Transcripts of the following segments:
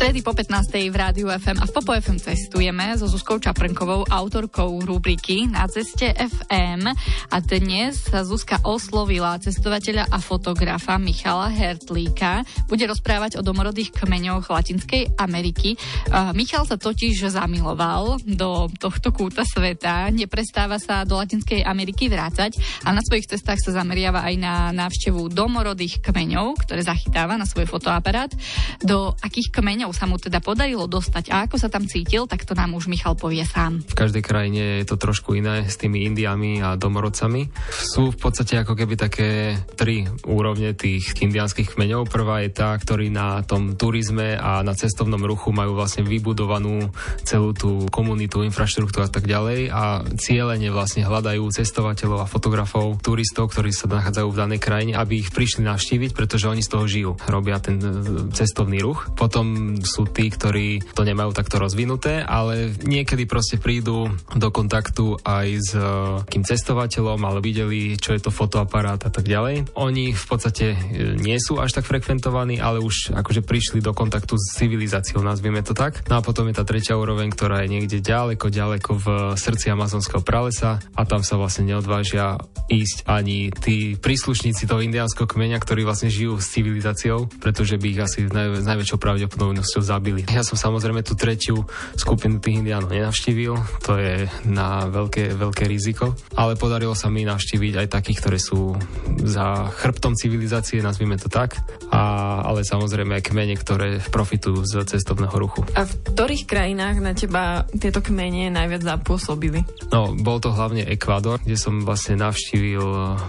stredy po 15. v Rádiu FM a v Popo FM cestujeme so Zuzkou Čaprnkovou, autorkou rubriky Na ceste FM a dnes sa Zuzka oslovila cestovateľa a fotografa Michala Hertlíka. Bude rozprávať o domorodých kmeňoch Latinskej Ameriky. Uh, Michal sa totiž zamiloval do tohto kúta sveta, neprestáva sa do Latinskej Ameriky vrácať a na svojich cestách sa zameriava aj na návštevu domorodých kmeňov, ktoré zachytáva na svoj fotoaparát. Do akých kmeňov sa mu teda podarilo dostať a ako sa tam cítil, tak to nám už Michal povie sám. V každej krajine je to trošku iné s tými indiami a domorodcami. Sú v podstate ako keby také tri úrovne tých indiánskych kmeňov. Prvá je tá, ktorí na tom turizme a na cestovnom ruchu majú vlastne vybudovanú celú tú komunitu, infraštruktúru a tak ďalej a cieľene vlastne hľadajú cestovateľov a fotografov, turistov, ktorí sa nachádzajú v danej krajine, aby ich prišli navštíviť, pretože oni z toho žijú. Robia ten e, cestovný ruch. Potom sú tí, ktorí to nemajú takto rozvinuté, ale niekedy proste prídu do kontaktu aj s e, kým cestovateľom, ale videli, čo je to fotoaparát a tak ďalej. Oni v podstate e, nie sú až tak frekventovaní, ale už akože prišli do kontaktu s civilizáciou, nazvieme to tak. No a potom je tá tretia úroveň, ktorá je niekde ďaleko, ďaleko v srdci amazonského pralesa a tam sa vlastne neodvážia ísť ani tí príslušníci toho indiánskeho kmeňa, ktorí vlastne žijú s civilizáciou, pretože by ich asi naj, najväčšou pravdepodobnosťou väčšinosťou zabili. Ja som samozrejme tú tretiu skupinu tých indiánov nenavštívil, to je na veľké, veľké riziko, ale podarilo sa mi navštíviť aj takých, ktoré sú za chrbtom civilizácie, nazvime to tak, a, ale samozrejme aj kmene, ktoré profitujú z cestovného ruchu. A v ktorých krajinách na teba tieto kmene najviac zapôsobili? No, bol to hlavne Ekvador, kde som vlastne navštívil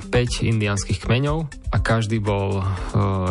5 indiánskych kmeňov a každý bol uh,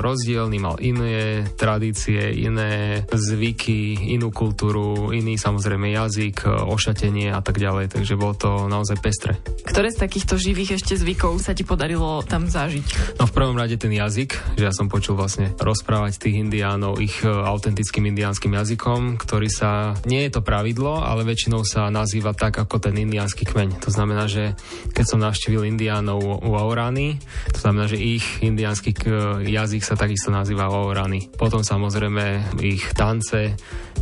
rozdielný, mal iné tradície, iné zvyky, inú kultúru, iný samozrejme jazyk, ošatenie a tak ďalej, takže bolo to naozaj pestre. Ktoré z takýchto živých ešte zvykov sa ti podarilo tam zažiť? No v prvom rade ten jazyk, že ja som počul vlastne rozprávať tých indiánov ich e, autentickým indiánskym jazykom, ktorý sa, nie je to pravidlo, ale väčšinou sa nazýva tak ako ten indiánsky kmeň. To znamená, že keď som navštívil indiánov u Aurany, to znamená, že ich indiánsky jazyk sa takisto nazýva Aurany. Potom samozrejme ich tance,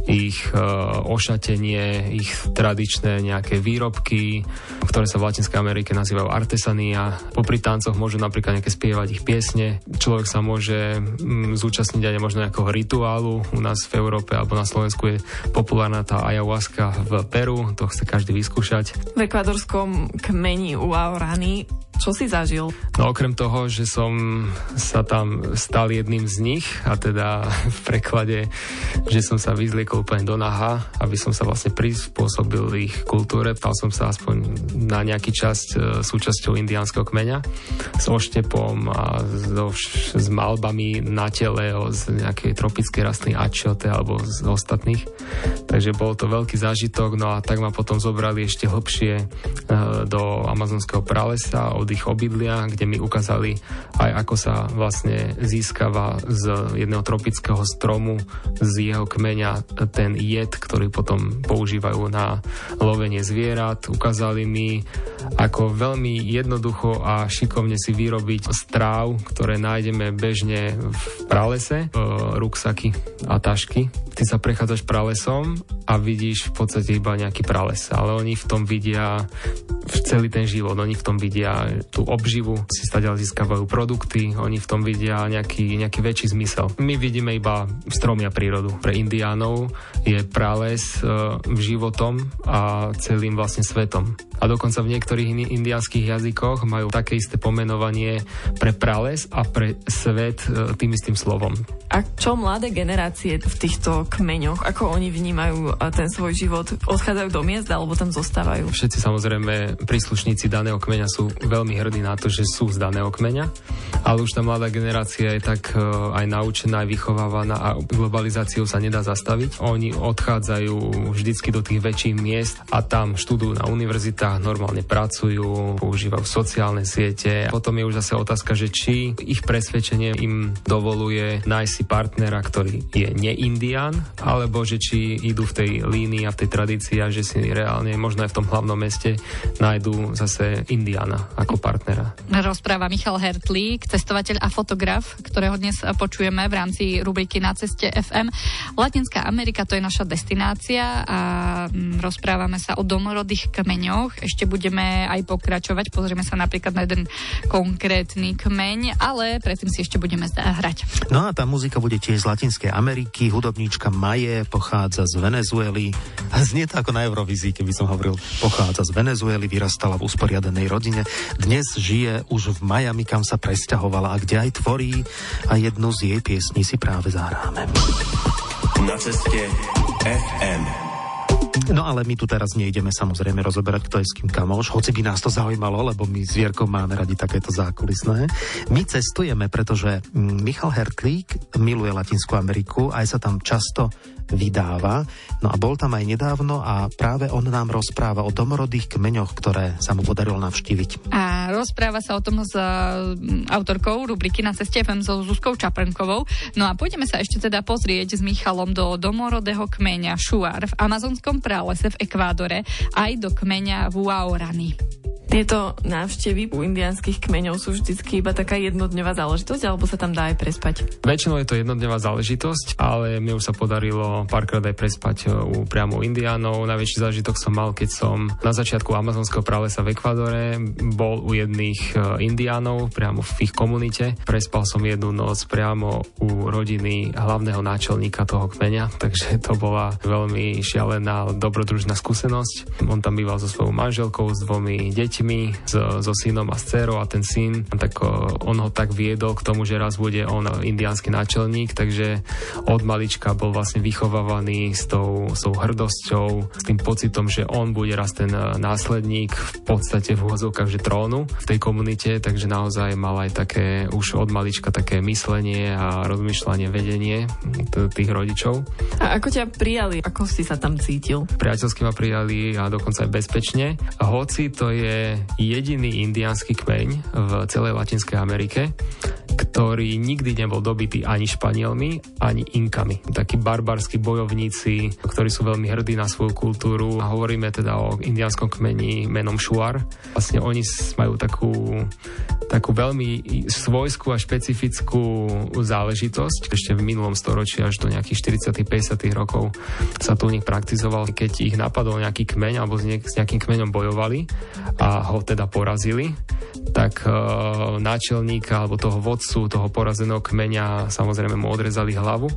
ich uh, ošatenie, ich tradičné nejaké výrobky, ktoré sa v Latinskej Amerike nazývajú artesania. Popri tancoch môžu napríklad nejaké spievať ich piesne. Človek sa môže mm, zúčastniť aj možno nejakého rituálu. U nás v Európe alebo na Slovensku je populárna tá ayahuasca v Peru, to chce každý vyskúšať. V ekvadorskom kmeni u Aurany čo si zažil? No okrem toho, že som sa tam stal jedným z nich a teda v preklade, že som sa vyzliekol úplne do naha, aby som sa vlastne prispôsobil ich kultúre. Stal som sa aspoň na nejaký časť e, súčasťou indiánskeho kmeňa s oštepom a so, s malbami na tele z nejakej tropickej rastliny ačote alebo z ostatných. Takže bol to veľký zážitok, no a tak ma potom zobrali ešte hlbšie e, do amazonského pralesa od ich obydlia, kde mi ukázali aj ako sa vlastne získava z jedného tropického stromu z jeho kmeňa ten jed, ktorý potom používajú na lovenie zvierat. Ukázali mi, ako veľmi jednoducho a šikovne si vyrobiť stráv, ktoré nájdeme bežne v pralese, ruksaky a tašky. Ty sa prechádzaš pralesom a vidíš v podstate iba nejaký prales, ale oni v tom vidia celý ten život, oni v tom vidia tú obživu, si stadiaľ získavajú produkty, oni v tom vidia nejaký, nejaký väčší zmysel. My vidíme iba stromy a prírodu. Pre indiánov je prales e, životom a celým vlastne svetom. A dokonca v niektorých indiánskych jazykoch majú také isté pomenovanie pre prales a pre svet e, tým istým slovom. A čo mladé generácie v týchto kmeňoch, ako oni vnímajú ten svoj život, odchádzajú do miest alebo tam zostávajú? Všetci samozrejme príslušníci daného kmeňa sú veľmi hrdí na to, že sú z daného kmeňa, ale už tá mladá generácia je tak e, aj naučená, aj vychovávaná a globalizáciou sa nedá zastaviť. Oni odchádzajú vždycky do tých väčších miest a tam študujú na univerzitách, normálne pracujú, používajú sociálne siete. Potom je už zase otázka, že či ich presvedčenie im dovoluje nájsť si partnera, ktorý je neindián, alebo že či idú v tej línii a v tej tradícii a že si reálne možno aj v tom hlavnom meste nájdú zase indiana ako partnera. Rozpráva Michal Hertlík, cestovateľ a fotograf, ktorého dnes počujeme v rámci rubriky Na ceste FM. Latinská Amerika to je naša destinácia a mm, rozprávame sa o domorodých kmeňoch. Ešte budeme aj pokračovať, pozrieme sa napríklad na jeden konkrétny kmeň, ale predtým si ešte budeme hrať. No a tá muzika bude tiež z Latinskej Ameriky. Hudobníčka Maje pochádza z Venezuely. Znie to ako na Eurovízii, keby som hovoril. Pochádza z Venezuely, vyrastala v usporiadanej rodine. Dnes žije už v Miami, kam sa presťahovala a kde aj tvorí a jednu z jej piesní si práve zahráme. Na ceste FM. No ale my tu teraz nejdeme samozrejme rozoberať, kto je s kým kamoš, hoci by nás to zaujímalo, lebo my s Vierkou máme radi takéto zákulisné. My cestujeme, pretože mm, Michal Hertlík miluje Latinskú Ameriku, aj sa tam často vydáva. No a bol tam aj nedávno a práve on nám rozpráva o domorodých kmeňoch, ktoré sa mu podarilo navštíviť. A rozpráva sa o tom s mm, autorkou rubriky na ceste FM so Zuzkou Čaprnkovou. No a pôjdeme sa ešte teda pozrieť s Michalom do domorodého kmeňa Šuar v amazonskom pralese v Ekvádore aj do kmeňa Vuaorany. Tieto návštevy u indiánskych kmeňov sú vždycky iba taká jednodňová záležitosť, alebo sa tam dá aj prespať? Väčšinou je to jednodňová záležitosť, ale mne už sa podarilo párkrát aj prespať e, u priamo indiánov. Najväčší zážitok som mal, keď som na začiatku amazonského pralesa v Ekvadore bol u jedných e, indiánov priamo v ich komunite. Prespal som jednu noc priamo u rodiny hlavného náčelníka toho kmeňa, takže to bola veľmi šialená dobrodružná skúsenosť. On tam býval so svojou manželkou, s dvomi deťmi deťmi, so, so synom a s dcerou a ten syn, tak on ho tak viedol k tomu, že raz bude on indiánsky náčelník, takže od malička bol vlastne vychovávaný s tou, s tou hrdosťou, s tým pocitom, že on bude raz ten následník v podstate v úvodzovkách, že trónu v tej komunite, takže naozaj mal aj také už od malička také myslenie a rozmýšľanie, vedenie tých rodičov. A ako ťa prijali? Ako si sa tam cítil? Priateľsky ma prijali a dokonca aj bezpečne. Hoci to je jediný indiánsky kmeň v celej Latinskej Amerike, ktorý nikdy nebol dobitý ani Španielmi, ani Inkami. Takí barbarskí bojovníci, ktorí sú veľmi hrdí na svoju kultúru. A hovoríme teda o indiánskom kmeni menom Šuar. Vlastne oni majú takú, takú veľmi svojskú a špecifickú záležitosť. Ešte v minulom storočí až do nejakých 40 50 rokov sa tu u nich praktizoval, keď ich napadol nejaký kmeň alebo s, nejakým kmeňom bojovali a ho teda porazili, tak e, náčelníka alebo toho vodcu, toho porazeného kmeňa samozrejme mu odrezali hlavu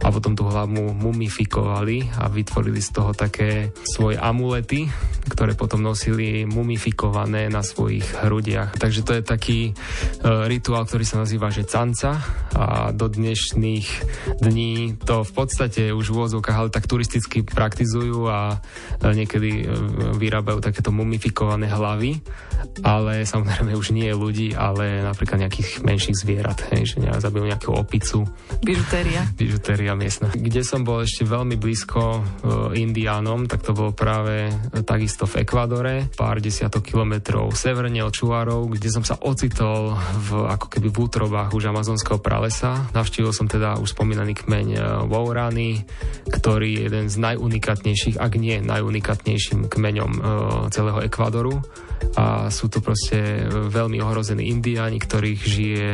a potom tú hlavu mumifikovali a vytvorili z toho také svoje amulety, ktoré potom nosili mumifikované na svojich hrudiach. Takže to je taký e, rituál, ktorý sa nazýva že canca a do dnešných dní to v podstate už v úvodzovkách ale tak turisticky praktizujú a e, niekedy e, vyrábajú takéto mumifikované hlavy ale samozrejme už nie ľudí, ale napríklad nejakých menších zvierat, hej, že zabijú nejakú opicu. Bižutéria. Bižutéria miestna. Kde som bol ešte veľmi blízko uh, Indiánom, tak to bolo práve takisto v Ekvadore, pár desiatok kilometrov severne od Čuárov, kde som sa ocitol v, ako keby v útrobách už amazonského pralesa. Navštívil som teda už spomínaný kmeň uh, Wourany, ktorý je jeden z najunikatnejších, ak nie najunikatnejším kmeňom celého Ekvadoru a sú to proste veľmi ohrození indiáni, ktorých žije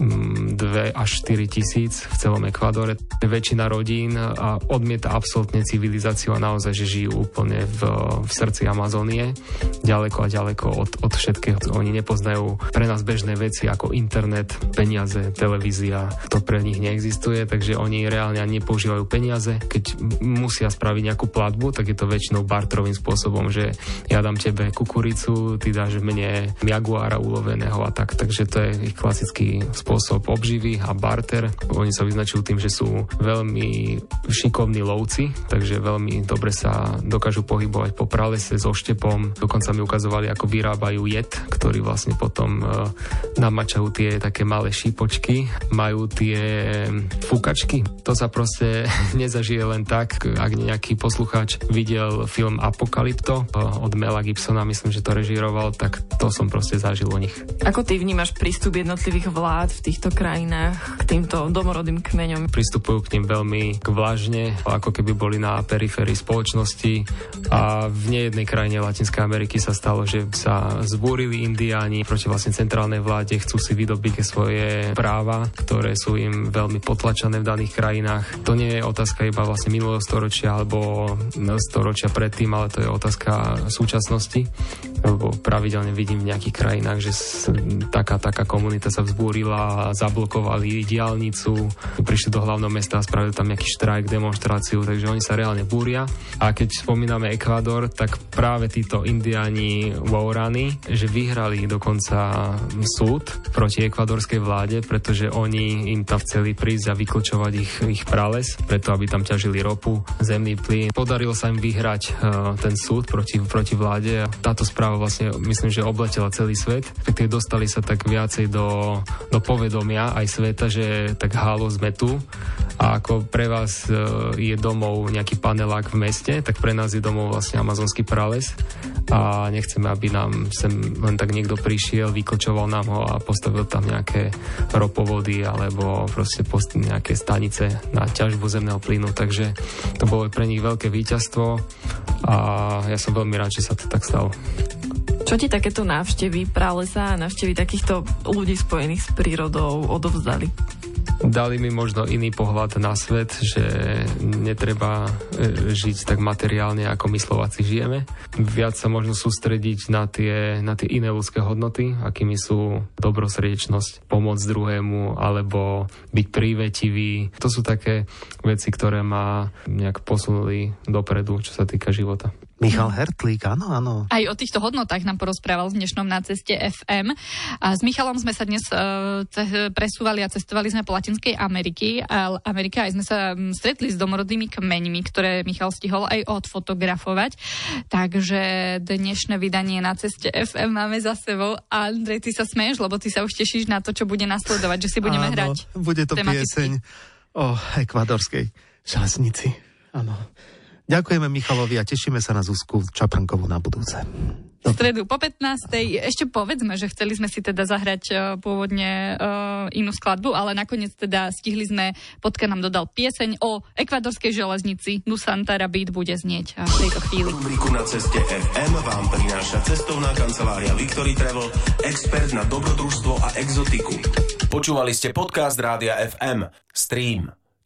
2 mm, až 4 tisíc v celom Ekvádore. Väčšina rodín a odmieta absolútne civilizáciu a naozaj, že žijú úplne v, v srdci Amazónie, ďaleko a ďaleko od, od všetkého. Oni nepoznajú pre nás bežné veci ako internet, peniaze, televízia, to pre nich neexistuje, takže oni reálne ani nepoužívajú peniaze. Keď musia spraviť nejakú platbu, tak je to väčšinou barterovým spôsobom, že ja dám tebe kukuricu, ty dáš mne jaguára uloveného a tak. Takže to je ich klasický spôsob obživy a barter. Oni sa vyznačujú tým, že sú veľmi šikovní lovci, takže veľmi dobre sa dokážu pohybovať po pralese so štepom. Dokonca mi ukazovali, ako vyrábajú jed, ktorý vlastne potom e, namačajú tie také malé šípočky, majú tie fúkačky. To sa proste nezažije len tak. Ak nejaký poslucháč videl film Apokalypto od Mela Gibsona, myslím, že to režíroval, tak to som proste zažil u nich. Ako ty vnímaš prístup jednotlivých vlád v týchto krajinách k týmto domorodým kmeňom? Pristupujú k ním veľmi vlažne, ako keby boli na periférii spoločnosti a v nejednej krajine Latinskej Ameriky sa stalo, že sa zbúrili indiáni proti vlastne centrálnej vláde, chcú si vydobiť svoje práva, ktoré sú im veľmi potlačené v daných krajinách. To nie je otázka iba vlastne minulého storočia alebo storočia predtým, ale to je otázka súčasnosti, lebo pravidelne vidím v nejakých krajinách, že taká, taká komunita sa vzbúrila a zablokovali diálnicu, prišli do hlavného mesta a spravili tam nejaký štrajk, demonstráciu, takže oni sa reálne búria. A keď spomíname Ekvador, tak práve títo indiáni Waurani, že vyhrali dokonca súd proti ekvadorskej vláde, pretože oni im tam chceli prísť a vyklčovať ich, ich prales, preto aby tam ťažili ropu, zemný plyn. Podarilo sa im vyhrať uh, ten súd proti, proti vláde táto správa vlastne myslím, že obletela celý svet. Respektíve dostali sa tak viacej do, do povedomia aj sveta, že tak halo sme tu. A ako pre vás uh, je domov nejaký panelák v meste, tak pre nás je domov vlastne amazonský prales. A nechceme, aby nám sem len tak niekto prišiel, vyklčoval nám ho a postavil tam nejaké ropovody alebo proste post- nejaké stanice na ťažbu zemného plynu, takže to bolo pre nich veľké víťazstvo a ja som veľmi rád, že sa to tak stalo. Čo ti takéto návštevy pralesa a návštevy takýchto ľudí spojených s prírodou odovzdali? dali mi možno iný pohľad na svet, že netreba e, žiť tak materiálne, ako my Slováci žijeme. Viac sa možno sústrediť na tie, na tie iné ľudské hodnoty, akými sú dobrosrdečnosť, pomoc druhému, alebo byť prívetivý. To sú také veci, ktoré ma nejak posunuli dopredu, čo sa týka života. Michal Hertlík, áno, áno. Aj o týchto hodnotách nám porozprával v dnešnom na ceste FM. A s Michalom sme sa dnes uh, presúvali a cestovali sme po Latinskej Ameriky. A Amerika aj sme sa stretli s domorodými kmeňmi, ktoré Michal stihol aj odfotografovať. Takže dnešné vydanie na ceste FM máme za sebou. A Andrej, ty sa smeješ, lebo ty sa už tešíš na to, čo bude nasledovať, že si budeme áno, hrať. bude to tematicky. pieseň o ekvadorskej železnici. Áno. Ďakujeme Michalovi a tešíme sa na Zuzku Čaprankovú na budúce. V stredu po 15. Ešte povedzme, že chceli sme si teda zahrať uh, pôvodne uh, inú skladbu, ale nakoniec teda stihli sme, Potka nám dodal pieseň o ekvadorskej železnici Nusantara Beat bude znieť v tejto chvíli. Rubriku na ceste FM vám prináša cestovná kancelária Victory Travel, expert na dobrodružstvo a exotiku. Počúvali ste podcast Rádia FM. Stream.